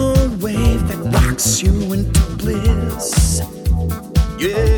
Embrace the state of mind.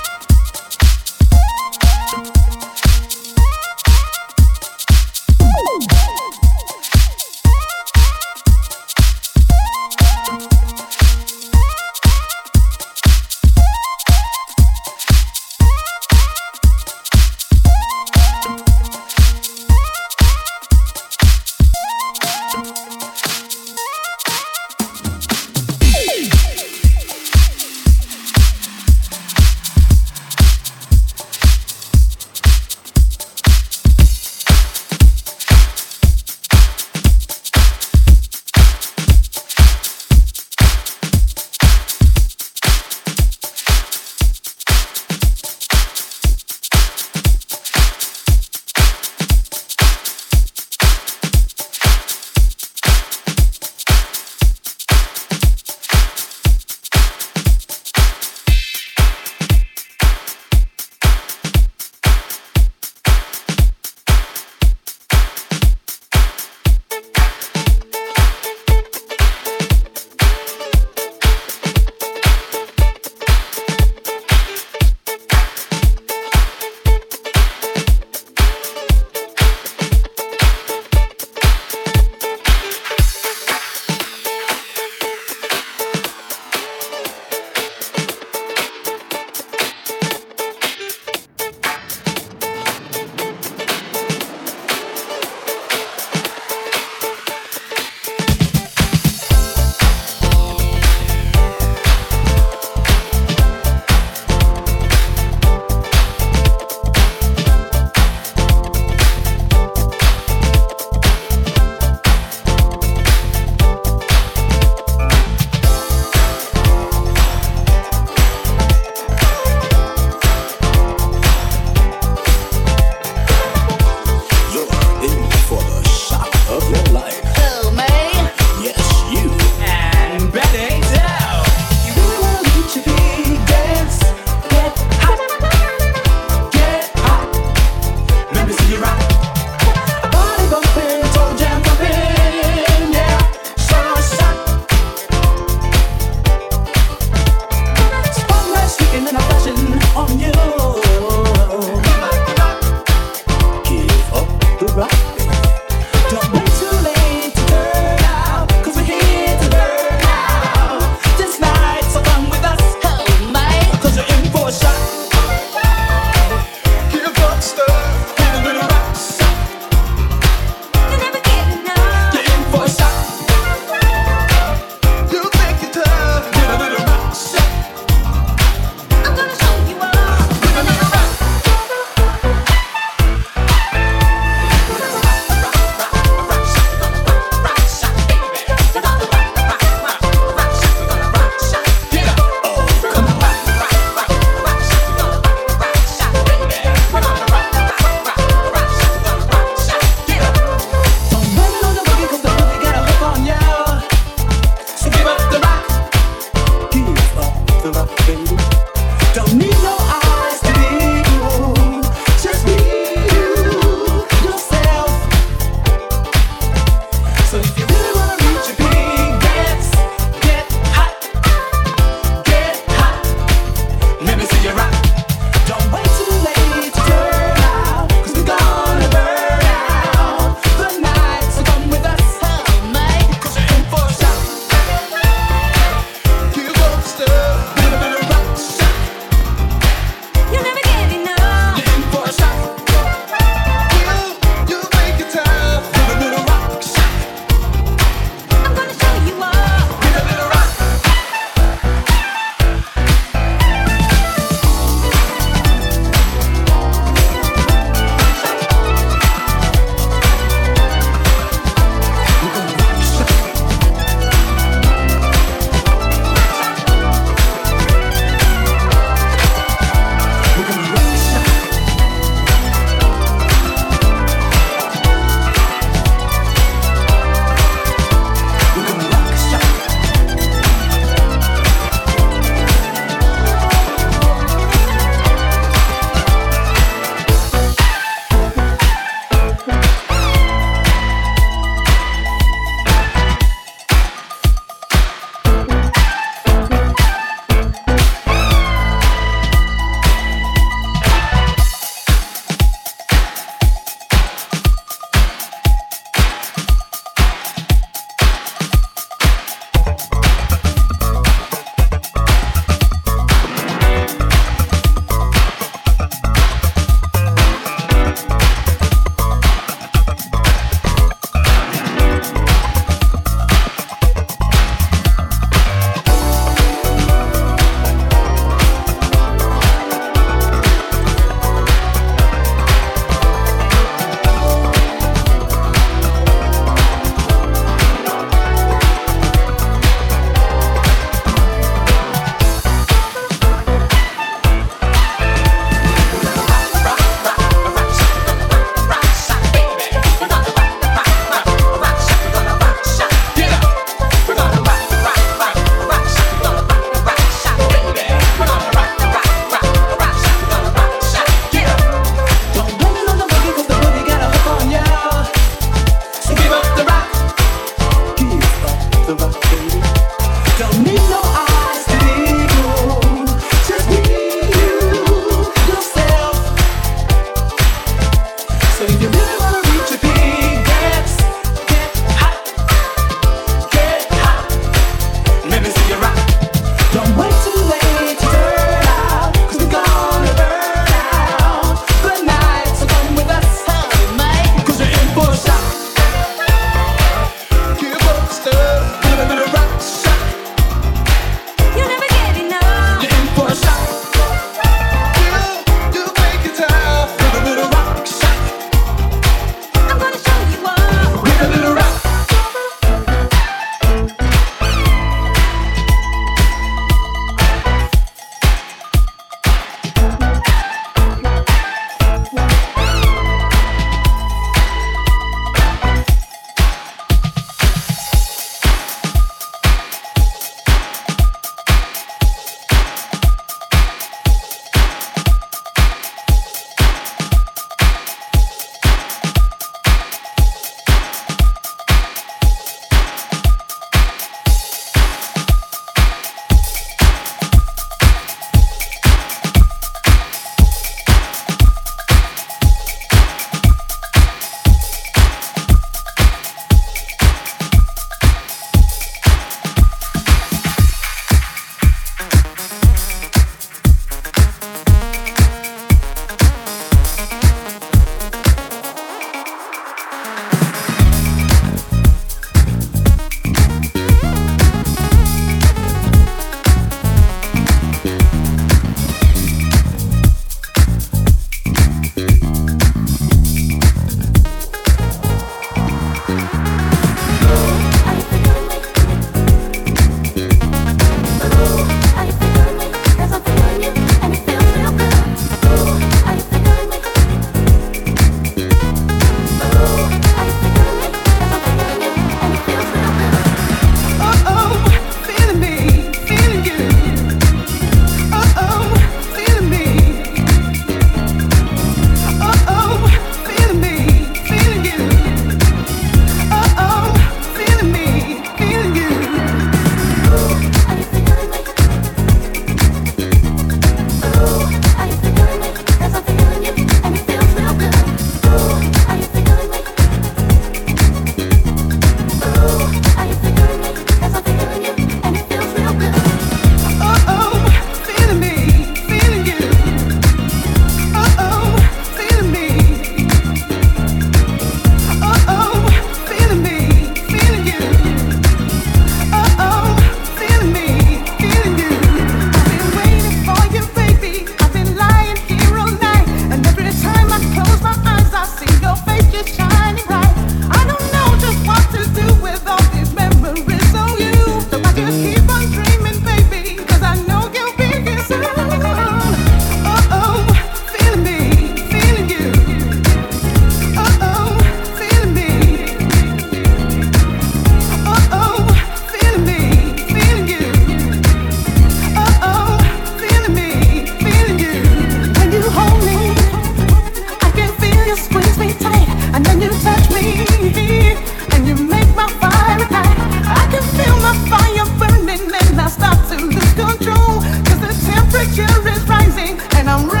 rising and I'm ready.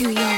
to you.